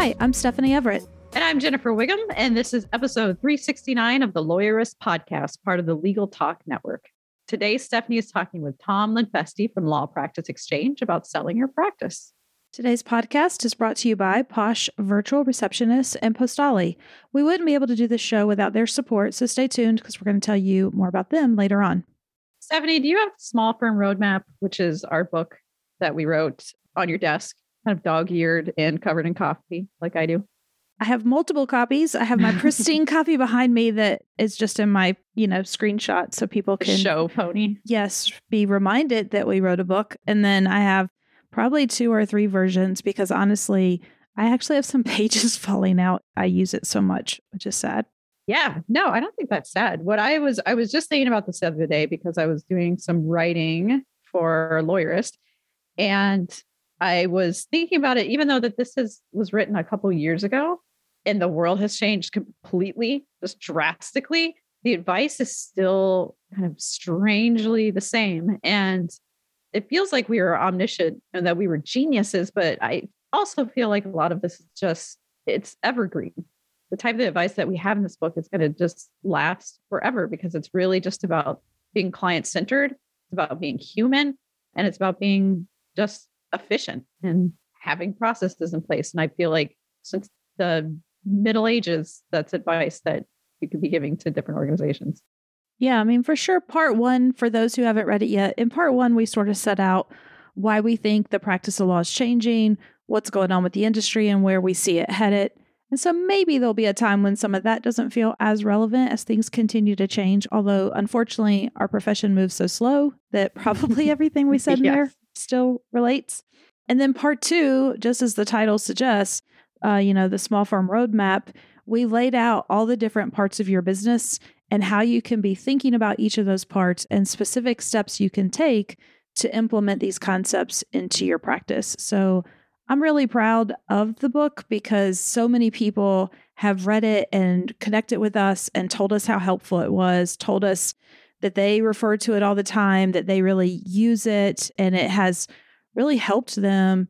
Hi, I'm Stephanie Everett. And I'm Jennifer Whigham, and this is episode 369 of the Lawyerist Podcast, part of the Legal Talk Network. Today, Stephanie is talking with Tom Lenfestey from Law Practice Exchange about selling your practice. Today's podcast is brought to you by Posh Virtual Receptionist and Postali. We wouldn't be able to do this show without their support, so stay tuned because we're going to tell you more about them later on. Stephanie, do you have Small Firm Roadmap, which is our book that we wrote on your desk? Kind of dog eared and covered in coffee like I do. I have multiple copies. I have my pristine copy behind me that is just in my, you know, screenshot so people can show pony. Yes, be reminded that we wrote a book. And then I have probably two or three versions because honestly, I actually have some pages falling out. I use it so much, which is sad. Yeah, no, I don't think that's sad. What I was I was just thinking about this the other day because I was doing some writing for Lawyerist and I was thinking about it, even though that this is was written a couple years ago, and the world has changed completely, just drastically. The advice is still kind of strangely the same, and it feels like we were omniscient and that we were geniuses. But I also feel like a lot of this is just it's evergreen. The type of advice that we have in this book is going to just last forever because it's really just about being client centered. It's about being human, and it's about being just efficient and mm-hmm. having processes in place. And I feel like since the Middle Ages, that's advice that you could be giving to different organizations. Yeah, I mean, for sure, part one, for those who haven't read it yet, in part one, we sort of set out why we think the practice of law is changing, what's going on with the industry, and where we see it headed. And so maybe there'll be a time when some of that doesn't feel as relevant as things continue to change. Although, unfortunately, our profession moves so slow that probably everything we said yes. in there still relates. And then part two, just as the title suggests, uh, you know, the small firm roadmap, we laid out all the different parts of your business and how you can be thinking about each of those parts and specific steps you can take to implement these concepts into your practice. So I'm really proud of the book because so many people have read it and connected with us and told us how helpful it was, told us that they refer to it all the time, that they really use it, and it has really helped them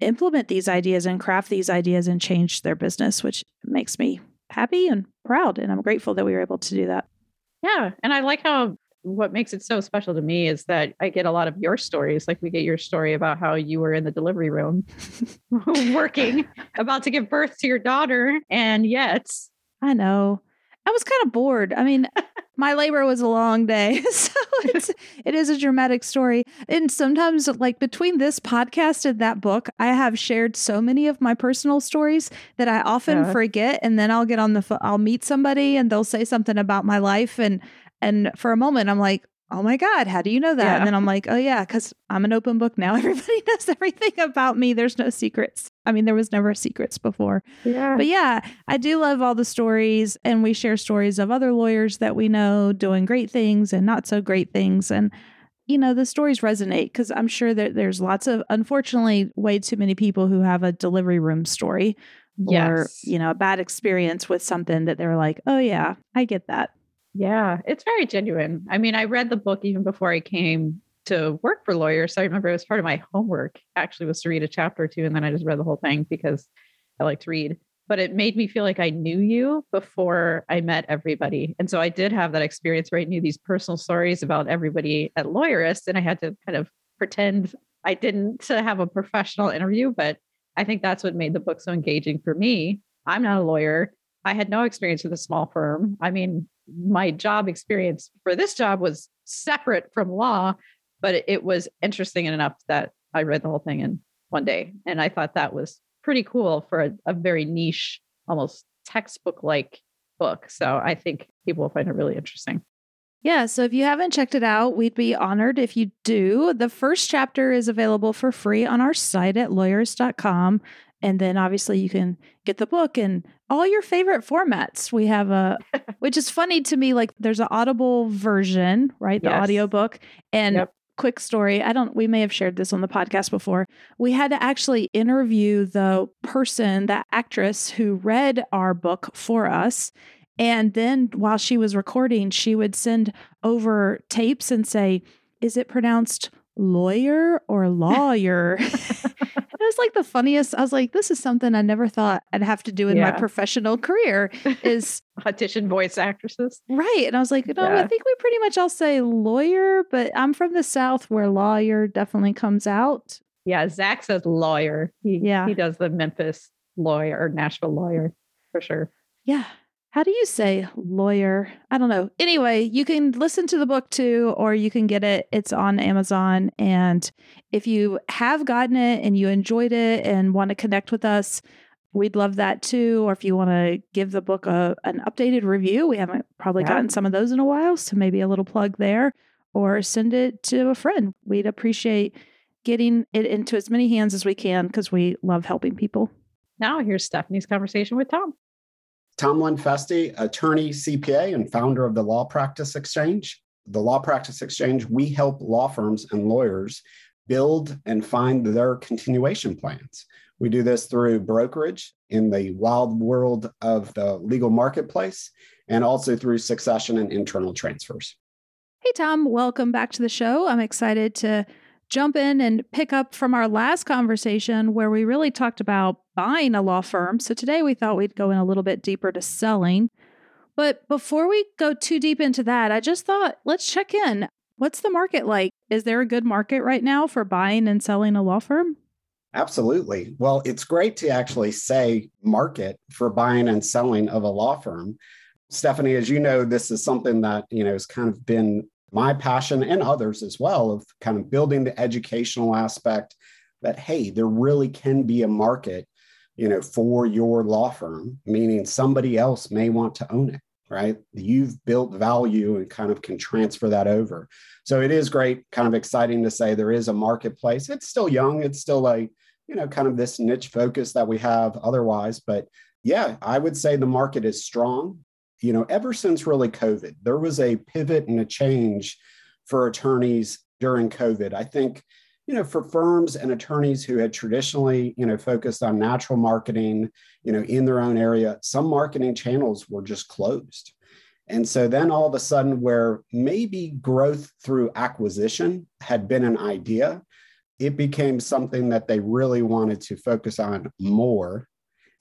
implement these ideas and craft these ideas and change their business, which makes me happy and proud. And I'm grateful that we were able to do that. Yeah. And I like how what makes it so special to me is that I get a lot of your stories. Like we get your story about how you were in the delivery room working, about to give birth to your daughter. And yet, I know. I was kind of bored. I mean, my labor was a long day. So it's it is a dramatic story. And sometimes like between this podcast and that book, I have shared so many of my personal stories that I often yeah. forget and then I'll get on the I'll meet somebody and they'll say something about my life and and for a moment I'm like, oh my God, how do you know that? Yeah. And then I'm like, oh yeah, because I'm an open book now. Everybody knows everything about me. There's no secrets. I mean, there was never secrets before. Yeah. But yeah, I do love all the stories. And we share stories of other lawyers that we know doing great things and not so great things. And you know, the stories resonate because I'm sure that there's lots of, unfortunately, way too many people who have a delivery room story yes. or, you know, a bad experience with something that they're like, oh, yeah, I get that. Yeah, it's very genuine. I mean, I read the book even before I came to work for Lawyerist. So I remember it was part of my homework actually was to read a chapter or two and then I just read the whole thing because I like to read. But it made me feel like I knew you before I met everybody. And so I did have that experience where I knew these personal stories about everybody at Lawyerist and I had to kind of pretend I didn't to have a professional interview, but I think that's what made the book so engaging for me. I'm not a lawyer. I had no experience with a small firm. I mean, my job experience for this job was separate from law, but it was interesting enough that I read the whole thing in one day. And I thought that was pretty cool for a, a very niche, almost textbook like book. So I think people will find it really interesting. Yeah, so if you haven't checked it out, we'd be honored if you do. The first chapter is available for free on our site at lawyerist.com. And then obviously you can get the book in all your favorite formats. We have a, which is funny to me, like there's an audible version, right? The Yes. audiobook. And Yep. quick story, I don't, we may have shared this on the podcast before. We had to actually interview the person, that actress who read our book for us. And then while she was recording, she would send over tapes and say, Is it pronounced lawyer or lawyer? it was like the funniest. I was like, This is something I never thought I'd have to do in my professional career is Audition voice actresses. right. And I was like, No, I think we pretty much all say lawyer, but I'm from the South where lawyer definitely comes out. Yeah, Zach says lawyer. He, Yeah. he does the Memphis lawyer or Nashville lawyer for sure. Yeah. How do you say lawyer? I don't know. Anyway, you can listen to the book too, or you can get it. It's on Amazon. And if you have gotten it and you enjoyed it and want to connect with us, we'd love that too. Or if you want to give the book a, an updated review, we haven't probably Yeah. gotten some of those in a while. So maybe a little plug there, or send it to a friend. We'd appreciate getting it into as many hands as we can because we love helping people. Now here's Stephanie's conversation with Tom. Tom Lenfestey, attorney, CPA, and founder of the Law Practice Exchange. The Law Practice Exchange, we help law firms and lawyers build and find their continuation plans. We do this through brokerage in the wild world of the legal marketplace and also through succession and internal transfers. Hey, Tom, welcome back to the show. I'm excited to jump in and pick up from our last conversation where we really talked about buying a law firm. So today we thought we'd go in a little bit deeper to selling. But before we go too deep into that, I just thought let's check in. What's the market like? Is there a good market right now for buying and selling a law firm? Absolutely. Well, it's great to actually say market for buying and selling of a law firm. Stephanie, as you know, this is something that, you know, has kind of been my passion and others as well of kind of building the educational aspect that hey, there really can be a market, you know, for your law firm, meaning somebody else may want to own it, right? You've built value and kind of can transfer that over. So it is great, kind of exciting to say there is a marketplace. It's still young, it's still a you know, kind of this niche focus that we have otherwise. But yeah, I would say the market is strong. You know, ever since really COVID, there was a pivot and a change for attorneys during COVID. I think, you know, for firms and attorneys who had traditionally, you know, focused on natural marketing, you know, in their own area, some marketing channels were just closed. And so then all of a sudden, where maybe growth through acquisition had been an idea, it became something that they really wanted to focus on more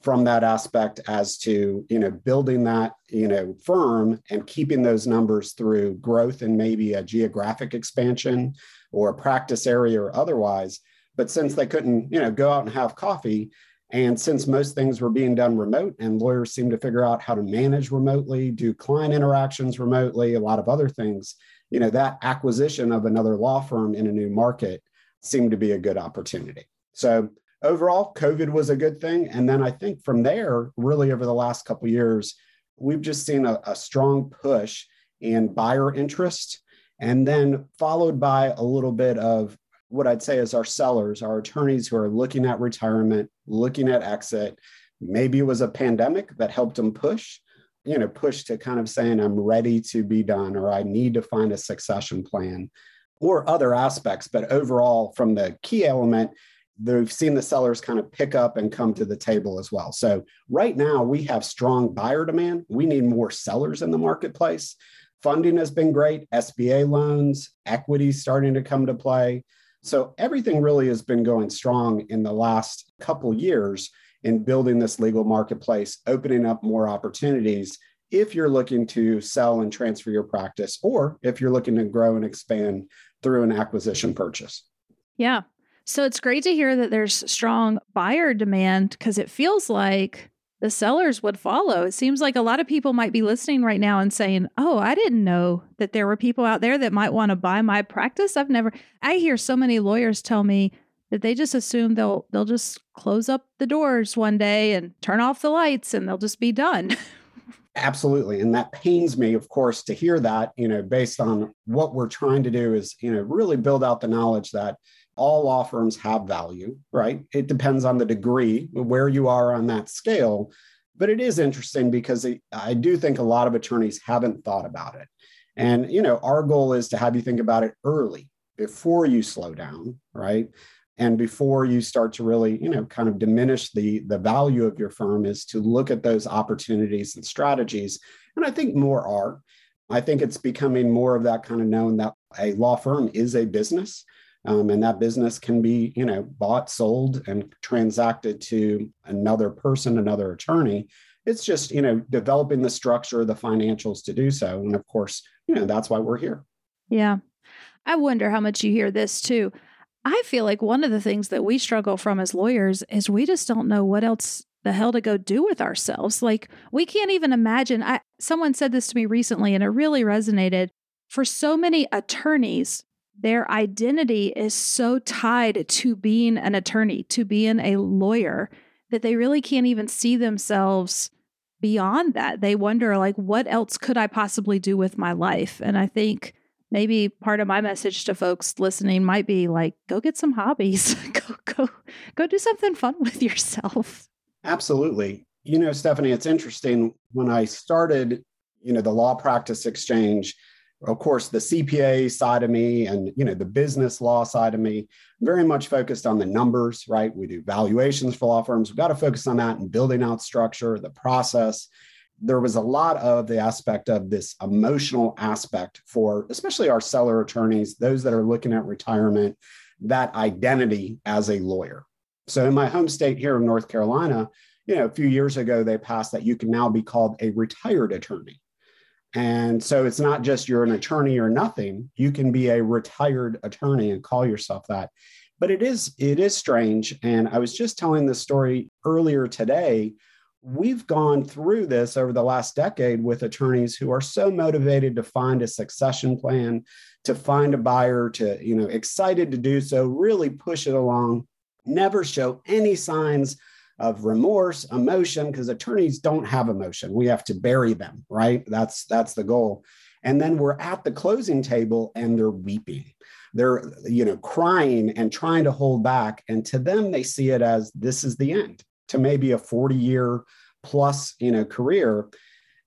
from that aspect as to you know building that you know firm and keeping those numbers through growth and maybe a geographic expansion or a practice area or otherwise but since they couldn't you know go out and have coffee and since most things were being done remote and lawyers seem to figure out how to manage remotely do client interactions remotely a lot of other things you know that acquisition of another law firm in a new market seemed to be a good opportunity. So overall, COVID was a good thing. And then I think from there, really over the last couple years, we've just seen a, a strong push in buyer interest, and then followed by a little bit of what I'd say is our sellers, our attorneys who are looking at retirement, looking at exit. Maybe it was a pandemic that helped them push, you know, push to kind of saying, I'm ready to be done, or I need to find a succession plan or other aspects. But overall, from the key element, they've seen the sellers kind of pick up and come to the table as well. So right now we have strong buyer demand. We need more sellers in the marketplace. Funding has been great, SBA loans, equity starting to come to play. So everything really has been going strong in the last couple years in building this legal marketplace, opening up more opportunities if you're looking to sell and transfer your practice, or if you're looking to grow and expand through an acquisition purchase. Yeah. So it's great to hear that there's strong buyer demand because it feels like the sellers would follow. It seems like a lot of people might be listening right now and saying, "Oh, I didn't know that there were people out there that might want to buy my practice." I've never I hear so many lawyers tell me that they just assume they'll they'll just close up the doors one day and turn off the lights and they'll just be done. Absolutely. And that pains me, of course, to hear that, you know, based on what we're trying to do is, you know, really build out the knowledge that all law firms have value, right? It depends on the degree where you are on that scale. But it is interesting because I do think a lot of attorneys haven't thought about it. And, you know, our goal is to have you think about it early before you slow down, right? and before you start to really you know kind of diminish the the value of your firm is to look at those opportunities and strategies and i think more are i think it's becoming more of that kind of known that a law firm is a business um, and that business can be you know bought sold and transacted to another person another attorney it's just you know developing the structure the financials to do so and of course you know that's why we're here yeah i wonder how much you hear this too I feel like one of the things that we struggle from as lawyers is we just don't know what else the hell to go do with ourselves. Like we can't even imagine. I someone said this to me recently and it really resonated. For so many attorneys, their identity is so tied to being an attorney, to being a lawyer that they really can't even see themselves beyond that. They wonder like what else could I possibly do with my life? And I think maybe part of my message to folks listening might be like go get some hobbies go go go do something fun with yourself absolutely you know stephanie it's interesting when i started you know the law practice exchange of course the cpa side of me and you know the business law side of me very much focused on the numbers right we do valuations for law firms we've got to focus on that and building out structure the process there was a lot of the aspect of this emotional aspect for especially our seller attorneys, those that are looking at retirement, that identity as a lawyer. So in my home state here in North Carolina, you know, a few years ago they passed that you can now be called a retired attorney. And so it's not just you're an attorney or nothing, you can be a retired attorney and call yourself that. But it is it is strange. And I was just telling this story earlier today. We've gone through this over the last decade with attorneys who are so motivated to find a succession plan to find a buyer to you know excited to do so really push it along never show any signs of remorse emotion because attorneys don't have emotion. We have to bury them right? That's that's the goal. And then we're at the closing table and they're weeping. They're you know crying and trying to hold back. And to them they see it as this is the end to maybe a 40 year plus you know career.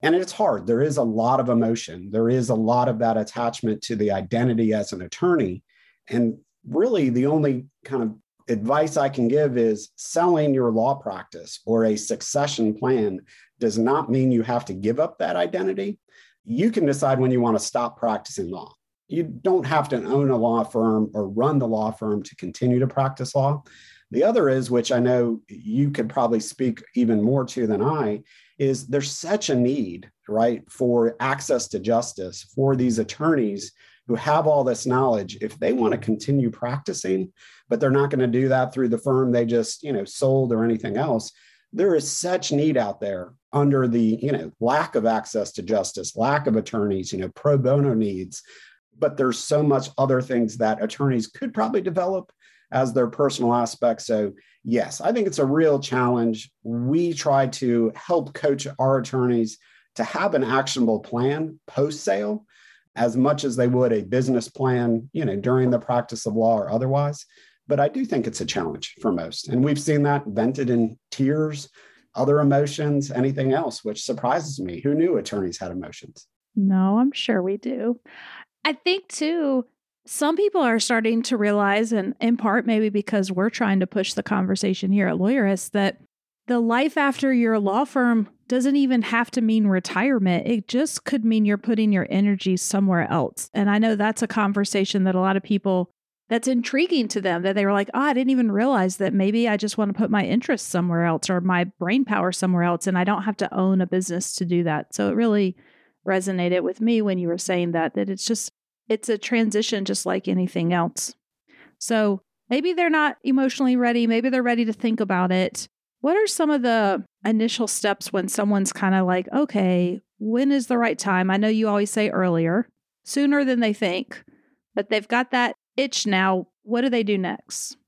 And it's hard. There is a lot of emotion. There is a lot of that attachment to the identity as an attorney. And really the only kind of advice i can give is selling your law practice or a succession plan does not mean you have to give up that identity. You can decide when you want to stop practicing law. You don't have to own a law firm or run the law firm to continue to practice law. The other is, which I know you could probably speak even more to than I, is there's such a need, right, for access to justice for these attorneys who have all this knowledge. If they want to continue practicing, but they're not going to do that through the firm they just, you know, sold or anything else, there is such need out there under the, you know, lack of access to justice, lack of attorneys, you know, pro bono needs. But there's so much other things that attorneys could probably develop as their personal aspects. So, yes, I think it's a real challenge. We try to help coach our attorneys to have an actionable plan post sale as much as they would a business plan, you know, during the practice of law or otherwise. But I do think it's a challenge for most. And we've seen that vented in tears, other emotions, anything else, which surprises me. Who knew attorneys had emotions? No, I'm sure we do. I think too, some people are starting to realize, and in part maybe because we're trying to push the conversation here at Lawyerist, that the life after your law firm doesn't even have to mean retirement. It just could mean you're putting your energy somewhere else. And I know that's a conversation that a lot of people that's intriguing to them that they were like, oh, I didn't even realize that maybe I just want to put my interest somewhere else or my brain power somewhere else. And I don't have to own a business to do that. So it really resonated with me when you were saying that, that it's just it's a transition just like anything else. So maybe they're not emotionally ready. Maybe they're ready to think about it. What are some of the initial steps when someone's kind of like, okay, when is the right time? I know you always say earlier, sooner than they think, but they've got that itch now. What do they do next?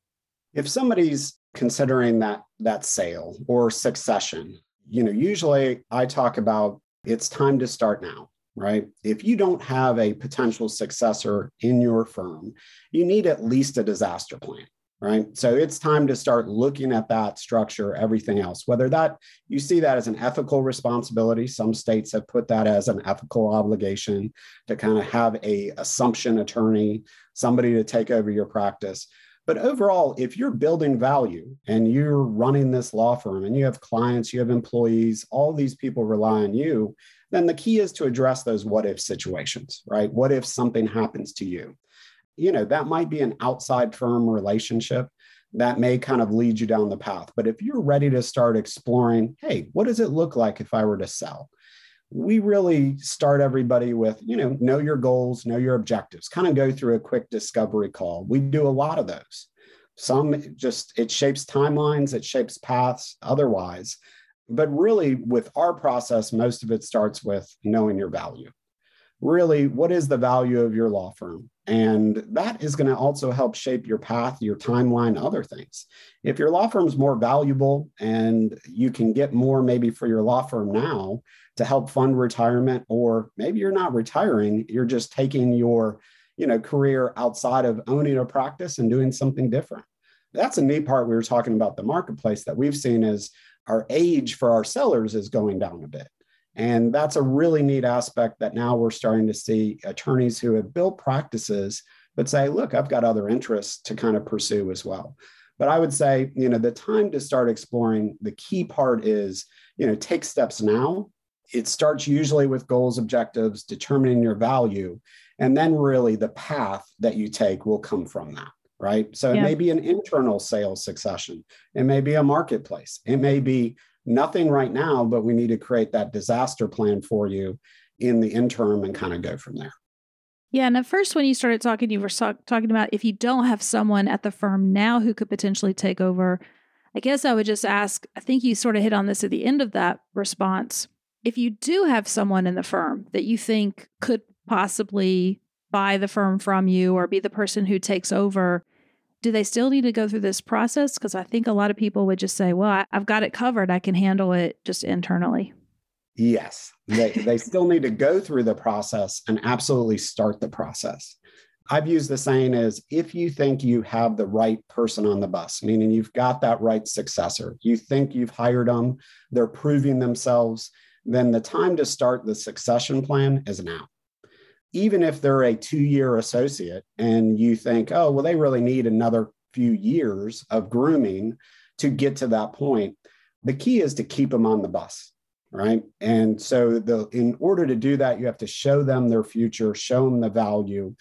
If somebody's considering that that sale or succession, you know, usually I talk about it's time to start now, right? If you don't have a potential successor in your firm, you need at least a disaster plan right? So it's time to start looking at that structure everything else. Whether that you see that as an ethical responsibility some states have put that as an ethical obligation to kind of have a assumption attorney somebody to take over your practice. But overall if you're building value and you're running this law firm and you have clients you have employees all these people rely on you then the key is to address those what if situations right? What if something happens to you you know, that might be an outside firm relationship that may kind of lead you down the path. But if you're ready to start exploring, hey, what does it look like if I were to sell? We really start everybody with, you know, know your goals, know your objectives, kind of go through a quick discovery call. We do a lot of those. Some just, it shapes timelines, it shapes paths otherwise. But really, with our process, most of it starts with knowing your value really what is the value of your law firm? And that is going to also help shape your path your timeline other things. If your law firm is more valuable and you can get more maybe for your law firm now to help fund retirement or maybe you're not retiring you're just taking your you know career outside of owning a practice and doing something different. That's a neat part we were talking about the marketplace that we've seen is our age for our sellers is going down a bit and that's a really neat aspect that now we're starting to see attorneys who have built practices but say, look, I've got other interests to kind of pursue as well. But I would say, you know, the time to start exploring, the key part is, you know, take steps now. It starts usually with goals, objectives, determining your value. And then really the path that you take will come from that right? So yeah. it may be an internal sales succession, it may be a marketplace, it may be nothing right now, but we need to create that disaster plan for you in the interim and kind of go from there. Yeah. And at first, when you started talking, you were so- talking about if you don't have someone at the firm now who could potentially take over. I guess I would just ask I think you sort of hit on this at the end of that response. If you do have someone in the firm that you think could possibly buy the firm from you or be the person who takes over, do they still need to go through this process? Because I think a lot of people would just say, well, I, have got it covered. I can handle it just internally. Yes, they, they still need to go through the process and absolutely start the process. I've used the saying is if you think you have the right person on the bus, meaning you've got that right successor, you think you've hired them, they're proving themselves, then the time to start the succession plan is now even if they're a two year associate and you think, oh, well, they really need another few years of grooming to get to that point, the key is to keep them on the bus. Right. And so the in order to do that, you have to show them their future, show them the value.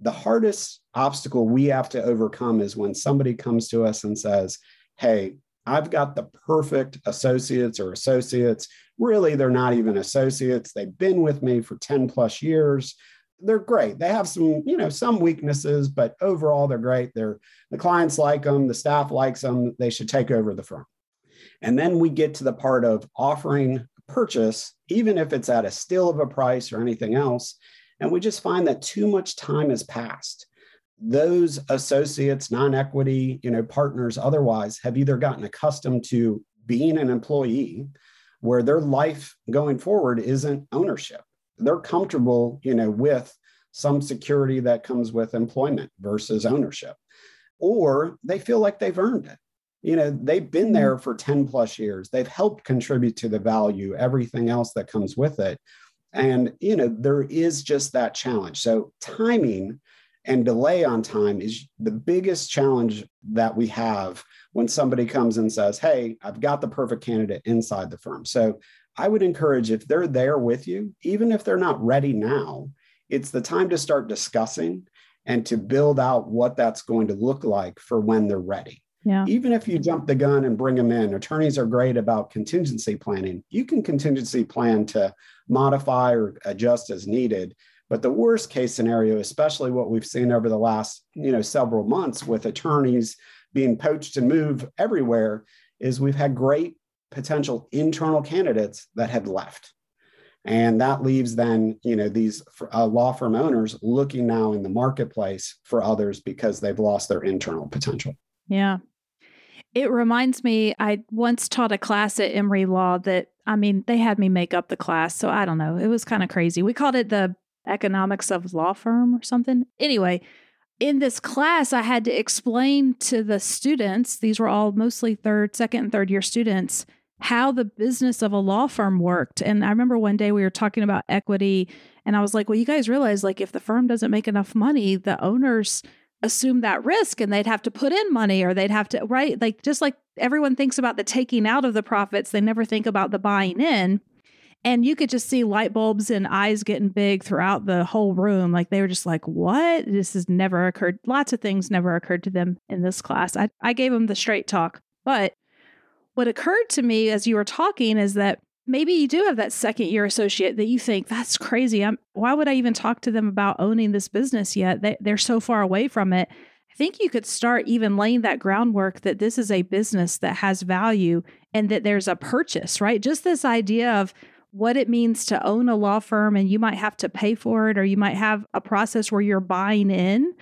The hardest obstacle we have to overcome is when somebody comes to us and says, Hey, I've got the perfect associates or associates. Really, they're not even associates. They've been with me for 10 plus years. They're great. They have some, you know, some weaknesses, but overall they're great. They're the clients like them, the staff likes them. They should take over the firm. And then we get to the part of offering purchase, even if it's at a still of a price or anything else. And we just find that too much time has passed those associates, non-equity, you know, partners otherwise have either gotten accustomed to being an employee where their life going forward isn't ownership. They're comfortable, you know, with some security that comes with employment versus ownership. Or they feel like they've earned it. You know, they've been mm-hmm. there for 10 plus years. They've helped contribute to the value, everything else that comes with it. And, you know, there is just that challenge. So timing and delay on time is the biggest challenge that we have when somebody comes and says, Hey, I've got the perfect candidate inside the firm. So I would encourage if they're there with you, even if they're not ready now, it's the time to start discussing and to build out what that's going to look like for when they're ready. Yeah. Even if you jump the gun and bring them in, attorneys are great about contingency planning. You can contingency plan to modify or adjust as needed, but the worst case scenario, especially what we've seen over the last, you know, several months with attorneys being poached and move everywhere, is we've had great potential internal candidates that had left. And that leaves then, you know, these uh, law firm owners looking now in the marketplace for others because they've lost their internal potential. Yeah. It reminds me, I once taught a class at Emory Law that, I mean, they had me make up the class. So I don't know. It was kind of crazy. We called it the economics of law firm or something. Anyway, in this class, I had to explain to the students, these were all mostly third, second, and third year students, how the business of a law firm worked. And I remember one day we were talking about equity, and I was like, well, you guys realize, like, if the firm doesn't make enough money, the owners assume that risk and they'd have to put in money or they'd have to, right? Like, just like everyone thinks about the taking out of the profits, they never think about the buying in. And you could just see light bulbs and eyes getting big throughout the whole room. Like they were just like, what? This has never occurred. Lots of things never occurred to them in this class. I, I gave them the straight talk. But what occurred to me as you were talking is that maybe you do have that second year associate that you think that's crazy. I'm, why would I even talk to them about owning this business yet? They, they're so far away from it. I think you could start even laying that groundwork that this is a business that has value and that there's a purchase, right? Just this idea of what it means to own a law firm and you might have to pay for it or you might have a process where you're buying in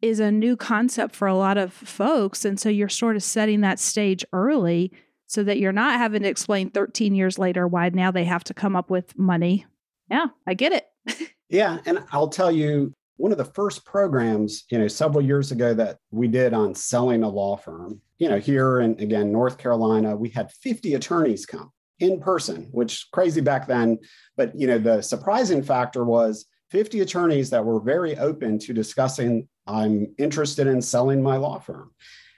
is a new concept for a lot of folks and so you're sort of setting that stage early so that you're not having to explain 13 years later why now they have to come up with money. Yeah, I get it. yeah, and I'll tell you one of the first programs, you know, several years ago that we did on selling a law firm, you know, here in again North Carolina, we had 50 attorneys come in person, which crazy back then. But you know, the surprising factor was 50 attorneys that were very open to discussing, I'm interested in selling my law firm.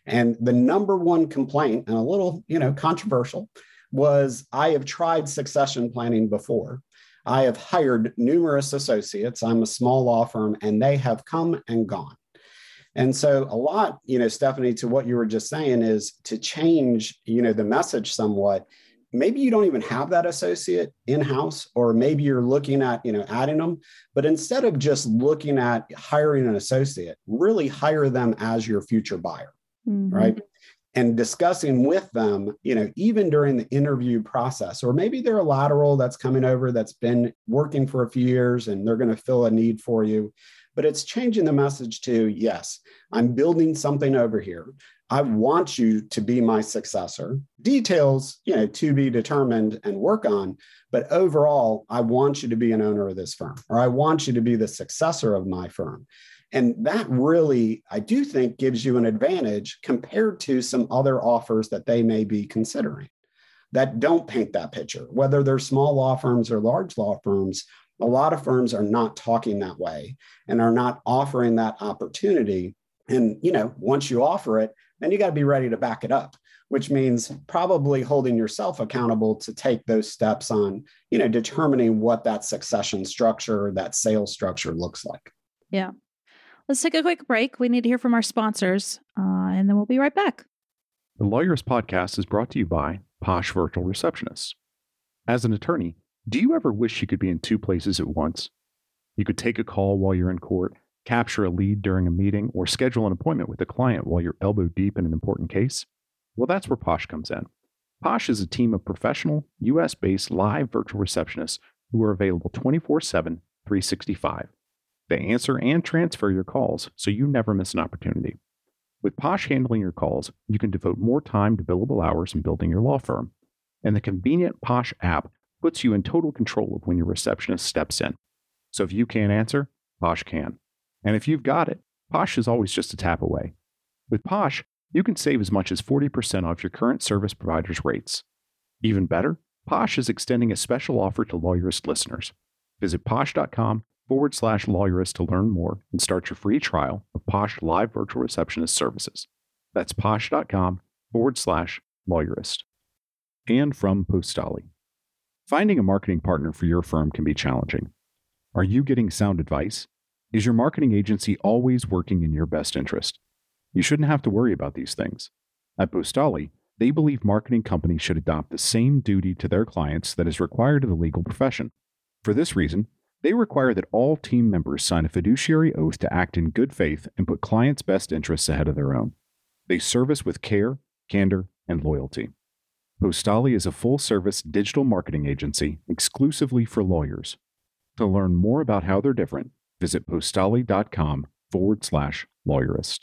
And the number one complaint, and a little, you know, controversial, was I have tried succession planning before. I have hired numerous associates. I'm a small law firm, and they have come and gone. And so a lot, you know, Stephanie, to what you were just saying is to change, you know, the message somewhat maybe you don't even have that associate in-house or maybe you're looking at you know adding them but instead of just looking at hiring an associate really hire them as your future buyer mm-hmm. right and discussing with them you know even during the interview process or maybe they're a lateral that's coming over that's been working for a few years and they're going to fill a need for you but it's changing the message to yes i'm building something over here I want you to be my successor. Details, you know, to be determined and work on. But overall, I want you to be an owner of this firm, or I want you to be the successor of my firm. And that really, I do think, gives you an advantage compared to some other offers that they may be considering that don't paint that picture, whether they're small law firms or large law firms. A lot of firms are not talking that way and are not offering that opportunity. And, you know, once you offer it, then you got to be ready to back it up which means probably holding yourself accountable to take those steps on you know determining what that succession structure that sales structure looks like yeah let's take a quick break we need to hear from our sponsors uh, and then we'll be right back the Lawyerist podcast is brought to you by posh virtual receptionists as an attorney do you ever wish you could be in two places at once you could take a call while you're in court capture a lead during a meeting, or schedule an appointment with a client while you're elbow deep in an important case? Well, that's where Posh comes in. Posh is a team of professional, US based live virtual receptionists who are available 24 7, 365. They answer and transfer your calls so you never miss an opportunity. With Posh handling your calls, you can devote more time to billable hours and building your law firm. And the convenient Posh app puts you in total control of when your receptionist steps in. So if you can't answer, Posh can. And if you've got it, Posh is always just a tap away. With Posh, you can save as much as 40% off your current service provider's rates. Even better, Posh is extending a special offer to Lawyerist listeners. Visit posh.com forward slash lawyerist to learn more and start your free trial of Posh Live Virtual Receptionist services. That's posh.com forward slash lawyerist. And from Postali. Finding a marketing partner for your firm can be challenging. Are you getting sound advice? Is your marketing agency always working in your best interest? You shouldn't have to worry about these things. At Postali, they believe marketing companies should adopt the same duty to their clients that is required of the legal profession. For this reason, they require that all team members sign a fiduciary oath to act in good faith and put clients' best interests ahead of their own. They service with care, candor, and loyalty. Postali is a full service digital marketing agency exclusively for lawyers. To learn more about how they're different, visit postali.com forward slash lawyerist.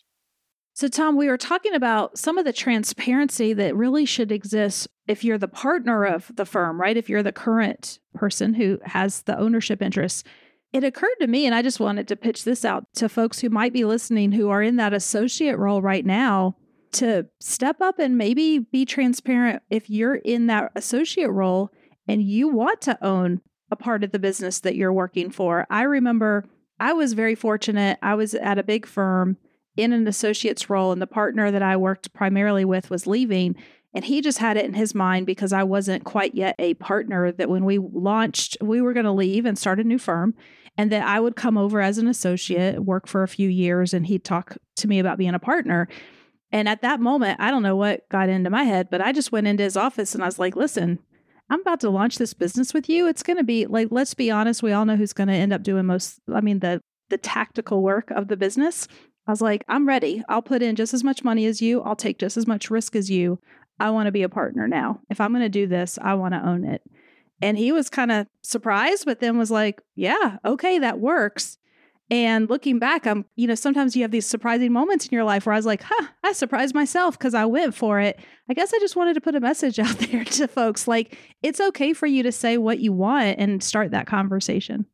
So, Tom, we were talking about some of the transparency that really should exist if you're the partner mm-hmm. of the firm, right? If you're the current person who has the ownership interests. It occurred to me, and I just wanted to pitch this out to folks who might be listening who are in that associate role right now to step up and maybe be transparent if you're in that associate role and you want to own a part of the business that you're working for. I remember I was very fortunate. I was at a big firm in an associate's role, and the partner that I worked primarily with was leaving. And he just had it in his mind because I wasn't quite yet a partner that when we launched, we were going to leave and start a new firm. And that I would come over as an associate, work for a few years, and he'd talk to me about being a partner. And at that moment, I don't know what got into my head, but I just went into his office and I was like, listen, I'm about to launch this business with you. It's going to be like, let's be honest, we all know who's going to end up doing most, I mean, the, the tactical work of the business. I was like, I'm ready. I'll put in just as much money as you. I'll take just as much risk as you. I want to be a partner now. If I'm going to do this, I want to own it. And he was kind of surprised, but then was like, yeah, okay, that works. And looking back, I'm, you know, sometimes you have these surprising moments in your life where I was like, huh, I surprised myself because I went for it. I guess I just wanted to put a message out there to folks like, it's okay for you to say what you want and start that conversation.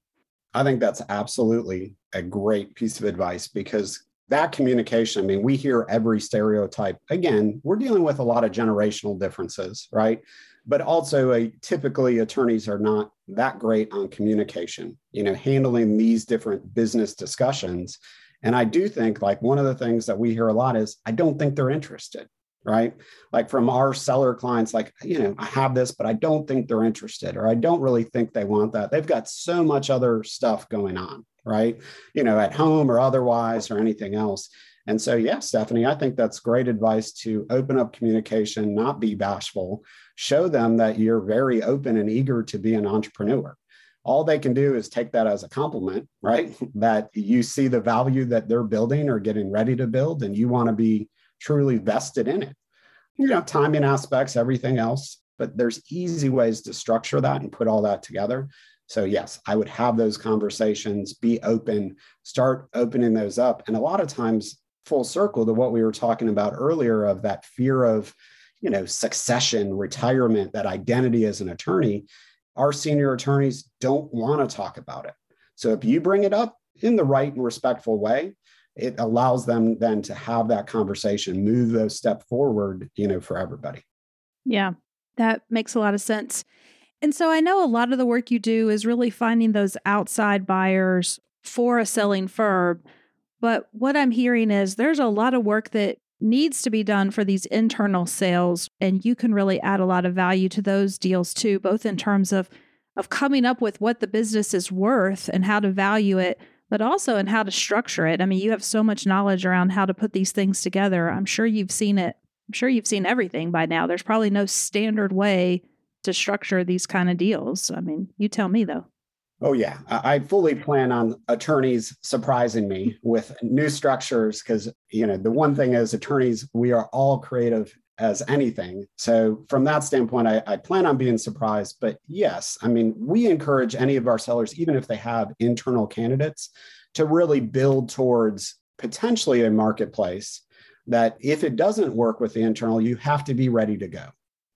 I think that's absolutely a great piece of advice because that communication, I mean, we hear every stereotype. Again, we're dealing with a lot of generational differences, right? But also, a, typically, attorneys are not that great on communication, you know, handling these different business discussions. And I do think, like, one of the things that we hear a lot is, I don't think they're interested, right? Like, from our seller clients, like, you know, I have this, but I don't think they're interested, or I don't really think they want that. They've got so much other stuff going on right? You know, at home or otherwise or anything else. And so, yeah, Stephanie, I think that's great advice to open up communication, not be bashful, show them that you're very open and eager to be an entrepreneur. All they can do is take that as a compliment, right? that you see the value that they're building or getting ready to build, and you want to be truly vested in it. You know, timing aspects, everything else, but there's easy ways to structure that and put all that together so, yes, I would have those conversations, be open, start opening those up. And a lot of times, full circle to what we were talking about earlier of that fear of, you know, succession, retirement, that identity as an attorney, our senior attorneys don't want to talk about it. So, if you bring it up in the right and respectful way, it allows them then to have that conversation, move those step forward, you know, for everybody. Yeah, that makes a lot of sense. And so I know a lot of the work you do is really finding those outside buyers for a selling firm. But what I'm hearing is there's a lot of work that needs to be done for these internal sales and you can really add a lot of value to those deals too both in terms of of coming up with what the business is worth and how to value it but also in how to structure it i mean you have so much knowledge around how to put these things together i'm sure you've seen it i'm sure you've seen everything by now there's probably no standard way to structure these kind of deals. I mean, you tell me though. Oh, yeah. I fully plan on attorneys surprising me with new structures because, you know, the one thing is attorneys, we are all creative as anything. So, from that standpoint, I, I, plan on being surprised. But yes, I mean, we encourage any of our sellers, even if they have internal candidates, to really build towards potentially a marketplace that if it doesn't work with the internal, you have to be ready to go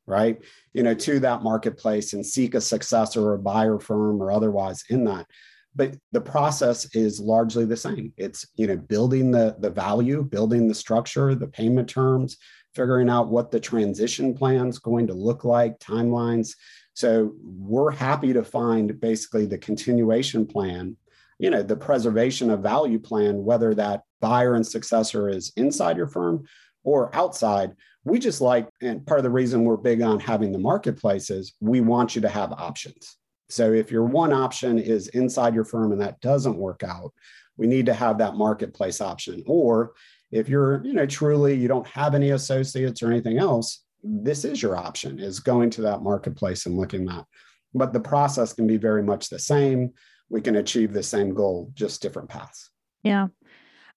right? You know, to that marketplace and seek a successor or a buyer firm or otherwise in that. But the process is largely the same. It's, you know, building the, the value, building the structure, the payment terms, figuring out what the transition plan is going to look like, timelines. So we're happy to find basically the continuation plan, you know, the preservation of value plan, whether that buyer and successor is inside your firm or outside, we just like, and part of the reason we're big on having the marketplace is we want you to have options. So if your one option is inside your firm and that doesn't work out, we need to have that marketplace option. Or if you're, you know, truly you don't have any associates or anything else, this is your option is going to that marketplace and looking that. But the process can be very much the same. We can achieve the same goal, just different paths. Yeah.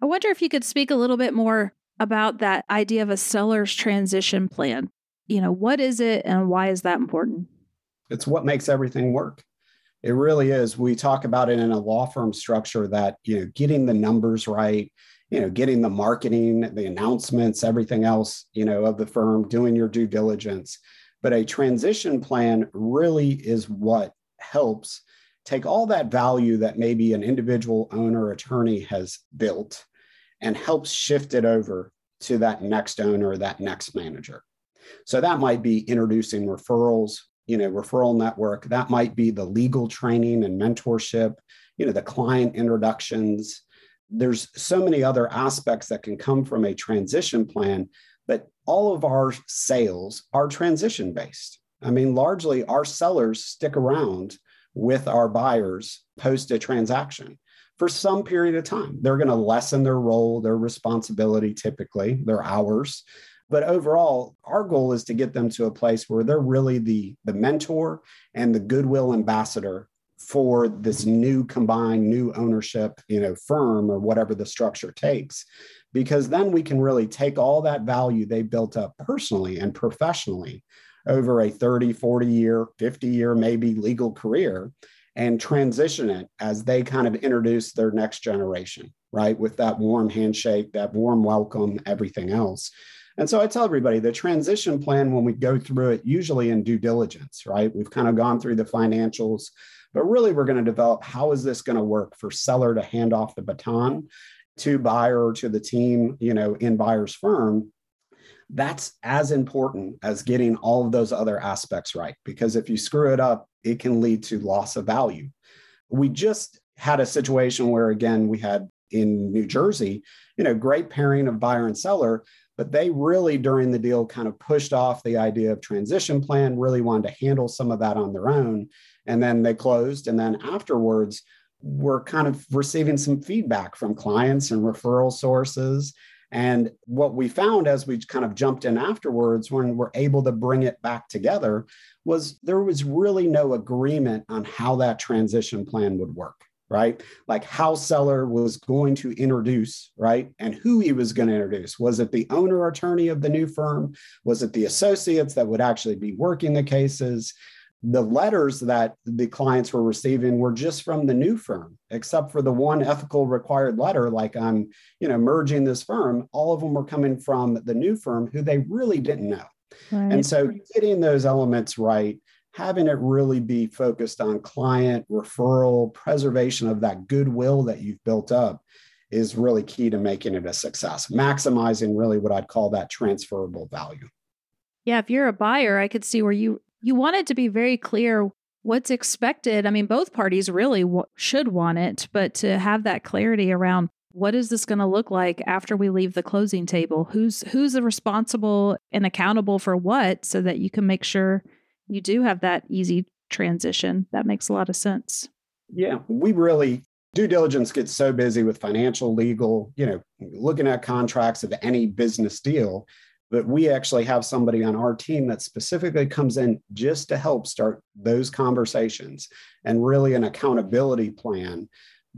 I wonder if you could speak a little bit more about that idea of a seller's transition plan. You know, what is it and why is that important? It's what makes everything work. It really is. We talk about it in a law firm structure that, you know, getting the numbers right, you know, getting the marketing, the announcements, everything else, you know, of the firm, doing your due diligence. But a transition plan really is what helps take all that value that maybe an individual owner attorney has built and helps shift it over to that next owner, that next manager. So that might be introducing referrals, you know, referral network. That might be the legal training and mentorship, you know, the client introductions. There's so many other aspects that can come from a transition plan, but all of our sales are transition based. I mean, largely our sellers stick around with our buyers post a transaction for some period of time. They're going to lessen their role, their responsibility, typically, their hours. But overall, our goal is to get them to a place where they're really the, the mentor and the goodwill ambassador for this new combined new ownership you know firm or whatever the structure takes because then we can really take all that value they built up personally and professionally over a 30 40 year 50 year maybe legal career and transition it as they kind of introduce their next generation, right? With that warm handshake, that warm welcome, everything else. And so I tell everybody the transition plan, when we go through it, usually in due diligence, right? We've kind of gone through the financials, but really we're going to develop how is this going to work for seller to hand off the baton to buyer or to the team, you know, in buyer's firm that's as important as getting all of those other aspects right. Because if you screw it up, it can lead to loss of value. We just had a situation where, again, we had in New Jersey, you know, great pairing of buyer and seller, but they really during the deal kind of pushed off the idea of transition plan, really wanted to handle some of that on their own. And then they closed. And then afterwards, we're kind of receiving some feedback from clients and referral sources and what we found as we kind of jumped in afterwards, when we're able to bring it back together, was there was really no agreement on how that transition plan would work, right? Like how seller was going to introduce, right? And who he was going to introduce. Was it the owner attorney of the new firm? Was it the associates that would actually be working the cases? The letters that the clients were receiving were just from the new firm except for the one ethical required letter like i'm you know merging this firm all of them were coming from the new firm who they really didn't know right. and so getting those elements right having it really be focused on client referral preservation of that goodwill that you've built up is really key to making it a success maximizing really what i'd call that transferable value yeah, if you're a buyer, I could see where you you want it to be very clear what's expected. I mean, both parties really w- should want it, but to have that clarity around what is this going to look like after we leave the closing table? Who's who's responsible and accountable for what so that you can make sure you do have that easy transition. That makes a lot of sense. Yeah, we really due diligence gets so busy with financial, legal, you know, looking at contracts of any business deal but we actually have somebody on our team that specifically comes in just to help start those conversations and really an accountability plan.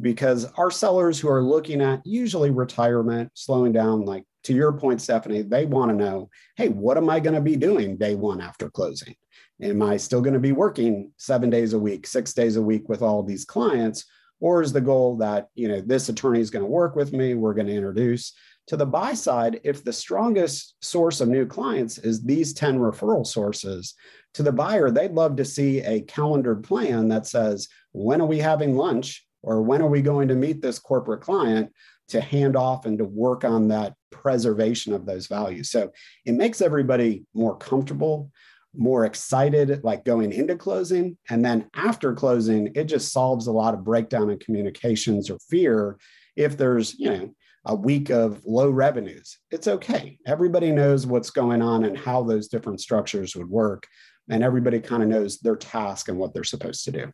Because our sellers who are looking at usually retirement slowing down like to your point stephanie they want to know hey what am i going to be doing day one after closing? Am i still going to be working seven days a week six days a week with all these clients? Or is the goal that you know this attorney is going to work with me we're going to introduce to the buy side, if the strongest source of new clients is these 10 referral sources, to the buyer, they'd love to see a calendared plan that says, when are we having lunch? Or when are we going to meet this corporate client to hand off and to work on that preservation of those values? So it makes everybody more comfortable, more excited, like going into closing. And then after closing, it just solves a lot of breakdown in communications or fear if there's, you know, a week of low revenues. It's okay. Everybody knows what's going on and how those different structures would work. And everybody kind of knows their task and what they're supposed to do.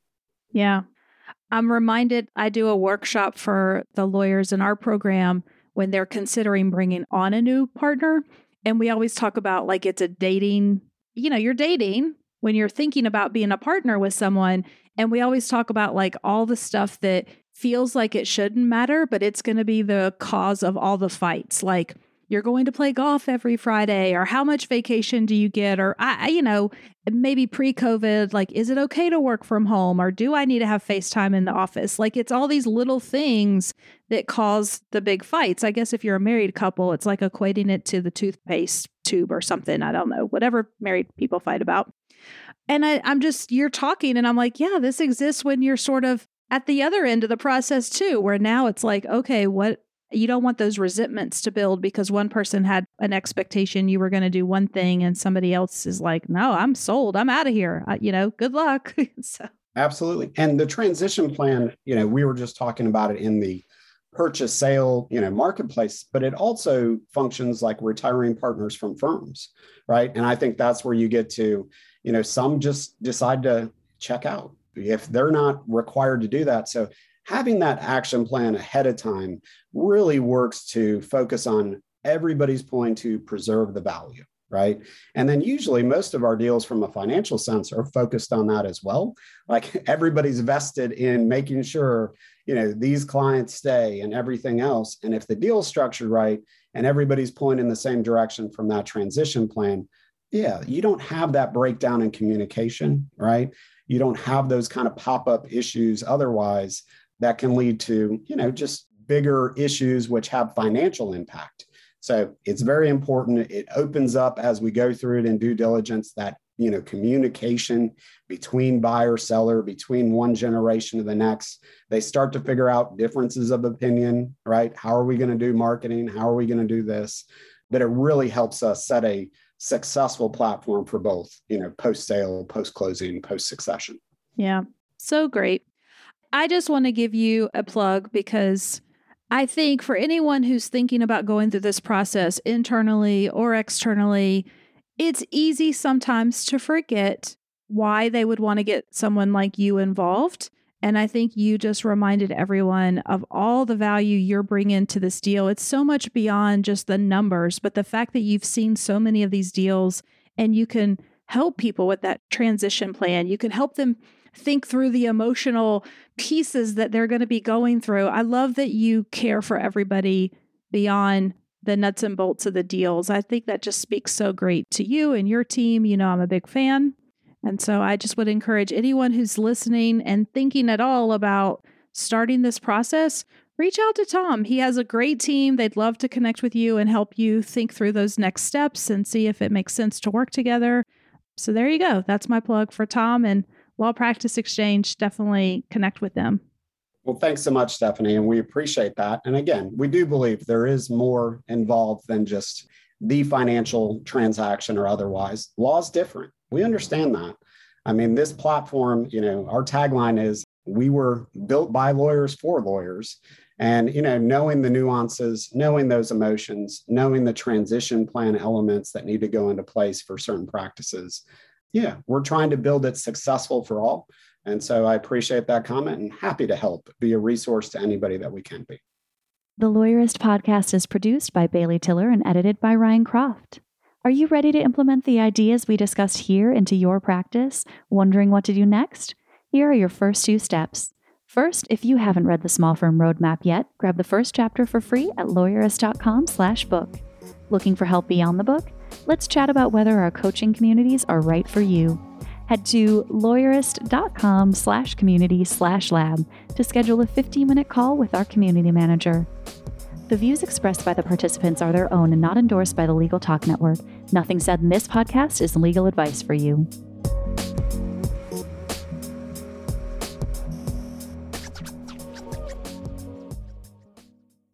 Yeah. I'm reminded I do a workshop for the lawyers in our program when they're considering bringing on a new partner. And we always talk about like it's a dating, you know, you're dating when you're thinking about being a partner with someone. And we always talk about like all the stuff that feels like it shouldn't matter, but it's going to be the cause of all the fights. Like you're going to play golf every Friday or how much vacation do you get or I you know maybe pre-covid like is it okay to work from home or do I need to have FaceTime in the office? Like it's all these little things that cause the big fights. I guess if you're a married couple it's like equating it to the toothpaste tube or something I don't know whatever married people fight about. And I, I'm just you're talking and I'm like yeah this exists when you're sort of at the other end of the process too where now it's like okay what you don't want those resentments to build because one person had an expectation you were going to do one thing and somebody else is like no i'm sold. I'm out of here. Uh, you know good luck. So. Absolutely. And the transition plan you know we were just talking about it in the purchase sale you know marketplace but it also functions like retiring partners from firms right? And i think that's where you get to you know some just decide to check out if they're not required to do that. So having that action plan ahead of time really works to focus on everybody's point to preserve the value right? And then usually most of our deals from a financial sense are focused on that as well. Like everybody's vested in making sure you know these clients stay and everything else. And if the deal's structured right and everybody's pointing in the same direction from that transition plan yeah you don't have that breakdown in communication right you don't have those kind of pop-up issues otherwise that can lead to, you know, just bigger issues which have financial impact. So it's very important. It opens up as we go through it in due diligence that you know communication between buyer seller between one generation to the next they start to figure out differences of opinion right how are we going to do marketing how are we going to do this but it really helps us set a successful platform for both you know post sale post closing post succession yeah. So great. I just want to give you a plug because I think for anyone who's thinking about going through this process internally or externally, it's easy sometimes to forget why they would want to get someone like you involved. And I think you just reminded everyone of all the value you're bringing to this deal. It's so much beyond just the numbers, but the fact that you've seen so many of these deals and you can help people with that transition plan. You can help them think through the emotional pieces that they're going to be going through. I love that you care for everybody beyond the nuts and bolts of the deals. I think that just speaks so great to you and your team. You know, I'm a big fan. And so I just would encourage anyone who's listening and thinking at all about starting this process, reach out to Tom. He has a great team. They'd love to connect with you and help you think through those next steps and see if it makes sense to work together. So there you go. That's my plug for Tom. And Law Practice Exchange, definitely connect with them. Well, thanks so much, Stephanie, and we appreciate that. And again, we do believe there is more involved than just the financial transaction or otherwise. Law is different. We understand that. I mean, this platform, you know, our tagline is we were built by lawyers for lawyers. And, you know, knowing the nuances, knowing those emotions, knowing the transition plan elements that need to go into place for certain practices yeah, we're trying to build it successful for all. And so I appreciate that comment and happy to help be a resource to anybody that we can be. The Lawyerist podcast is produced by Bailey Tiller and edited by Ryan Croft. Are you ready to implement the ideas we discussed here into your practice? Wondering what to do next? Here are your first two steps. First, if you haven't read the Small Firm Roadmap yet, grab the first chapter for free at lawyerist.com/book. Looking for help beyond the book? Let's chat about whether our coaching communities are right for you. Head to lawyerist.com slash community slash lab to schedule a 15 minute call with our community manager. The views expressed by the participants are their own and not endorsed by the Legal Talk Network. Nothing said in this podcast is legal advice for you.